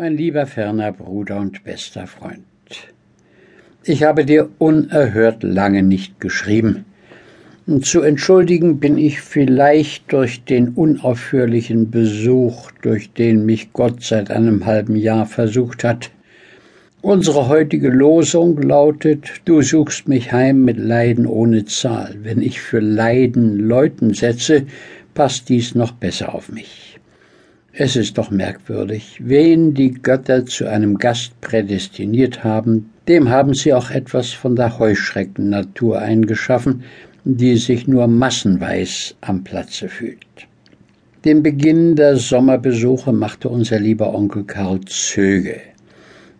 Mein lieber ferner Bruder und bester Freund, ich habe dir unerhört lange nicht geschrieben. Zu entschuldigen bin ich vielleicht durch den unaufhörlichen Besuch, durch den mich Gott seit einem halben Jahr versucht hat. Unsere heutige Losung lautet, du suchst mich heim mit Leiden ohne Zahl. Wenn ich für Leiden Leuten setze, passt dies noch besser auf mich. Es ist doch merkwürdig, wen die Götter zu einem Gast prädestiniert haben, dem haben sie auch etwas von der Heuschreckennatur eingeschaffen, die sich nur massenweis am Platze fühlt. Den Beginn der Sommerbesuche machte unser lieber Onkel Karl Zöge.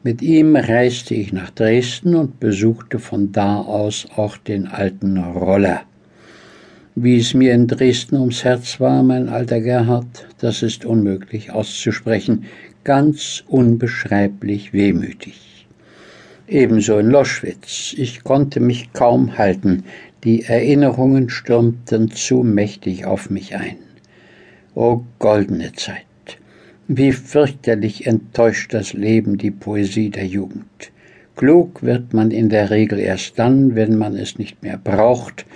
Mit ihm reiste ich nach Dresden und besuchte von da aus auch den alten Roller. Wie es mir in Dresden ums Herz war, mein alter Gerhard, das ist unmöglich auszusprechen, ganz unbeschreiblich wehmütig. Ebenso in Loschwitz, ich konnte mich kaum halten, die Erinnerungen stürmten zu mächtig auf mich ein. O goldene Zeit, wie fürchterlich enttäuscht das Leben die Poesie der Jugend. Klug wird man in der Regel erst dann, wenn man es nicht mehr braucht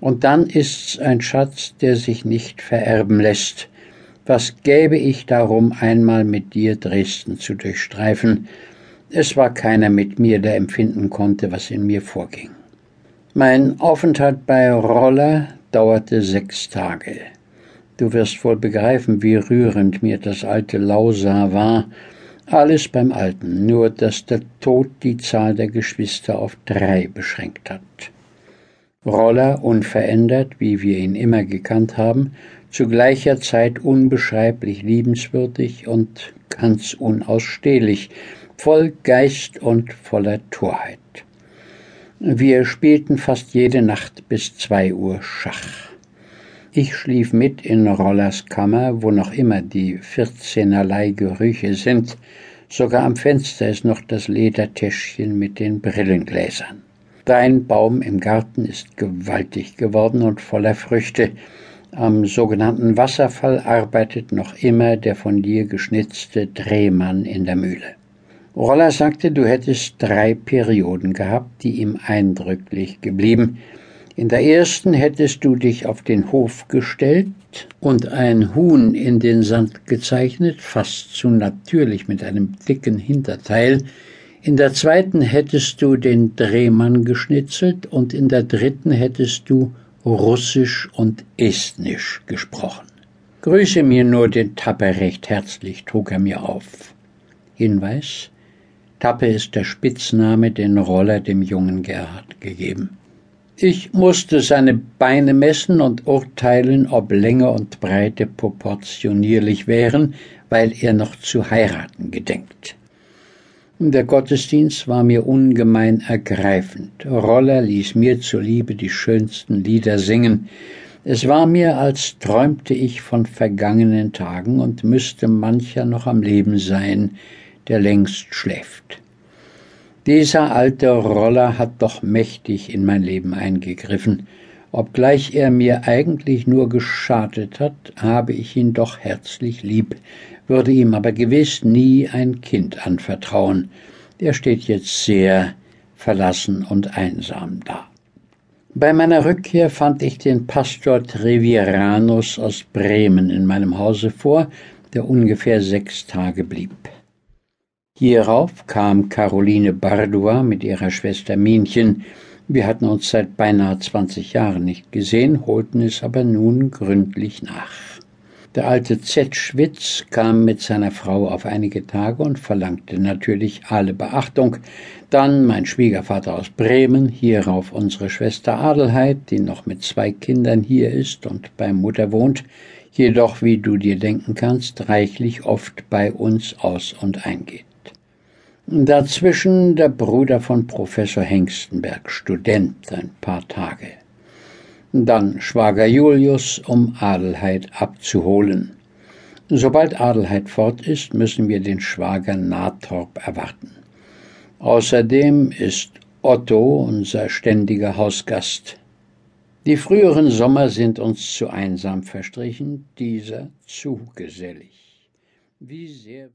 und dann ist's ein Schatz, der sich nicht vererben lässt. Was gäbe ich darum, einmal mit dir Dresden zu durchstreifen? Es war keiner mit mir, der empfinden konnte, was in mir vorging. Mein Aufenthalt bei Roller dauerte sechs Tage. Du wirst wohl begreifen, wie rührend mir das alte Lausa war. Alles beim Alten, nur dass der Tod die Zahl der Geschwister auf drei beschränkt hat. Roller unverändert, wie wir ihn immer gekannt haben, zu gleicher Zeit unbeschreiblich liebenswürdig und ganz unausstehlich, voll Geist und voller Torheit. Wir spielten fast jede Nacht bis zwei Uhr Schach. Ich schlief mit in Rollers Kammer, wo noch immer die vierzehnerlei Gerüche sind, sogar am Fenster ist noch das Ledertäschchen mit den Brillengläsern. Dein Baum im Garten ist gewaltig geworden und voller Früchte. Am sogenannten Wasserfall arbeitet noch immer der von dir geschnitzte Drehmann in der Mühle. Roller sagte, du hättest drei Perioden gehabt, die ihm eindrücklich geblieben. In der ersten hättest du dich auf den Hof gestellt und ein Huhn in den Sand gezeichnet, fast zu natürlich mit einem dicken Hinterteil, in der zweiten hättest du den Drehmann geschnitzelt und in der dritten hättest du Russisch und Estnisch gesprochen. Grüße mir nur den Tappe recht herzlich, trug er mir auf. Hinweis Tappe ist der Spitzname, den Roller dem jungen Gerhard gegeben. Ich musste seine Beine messen und urteilen, ob Länge und Breite proportionierlich wären, weil er noch zu heiraten gedenkt. Der Gottesdienst war mir ungemein ergreifend. Roller ließ mir zuliebe die schönsten Lieder singen. Es war mir, als träumte ich von vergangenen Tagen und müsste mancher noch am Leben sein, der längst schläft. Dieser alte Roller hat doch mächtig in mein Leben eingegriffen. Obgleich er mir eigentlich nur geschadet hat, habe ich ihn doch herzlich lieb, würde ihm aber gewiss nie ein Kind anvertrauen. Der steht jetzt sehr verlassen und einsam da. Bei meiner Rückkehr fand ich den Pastor Treviranus aus Bremen in meinem Hause vor, der ungefähr sechs Tage blieb. Hierauf kam Caroline Bardua mit ihrer Schwester Minchen. Wir hatten uns seit beinahe zwanzig Jahren nicht gesehen, holten es aber nun gründlich nach. Der alte Zetschwitz kam mit seiner Frau auf einige Tage und verlangte natürlich alle Beachtung. Dann mein Schwiegervater aus Bremen, hierauf unsere Schwester Adelheid, die noch mit zwei Kindern hier ist und bei Mutter wohnt, jedoch, wie du dir denken kannst, reichlich oft bei uns aus und eingeht. Dazwischen der Bruder von Professor Hengstenberg, Student, ein paar Tage dann Schwager Julius, um Adelheid abzuholen. Sobald Adelheid fort ist, müssen wir den Schwager Nathorp erwarten. Außerdem ist Otto unser ständiger Hausgast. Die früheren Sommer sind uns zu einsam verstrichen, dieser zu gesellig. Wie sehr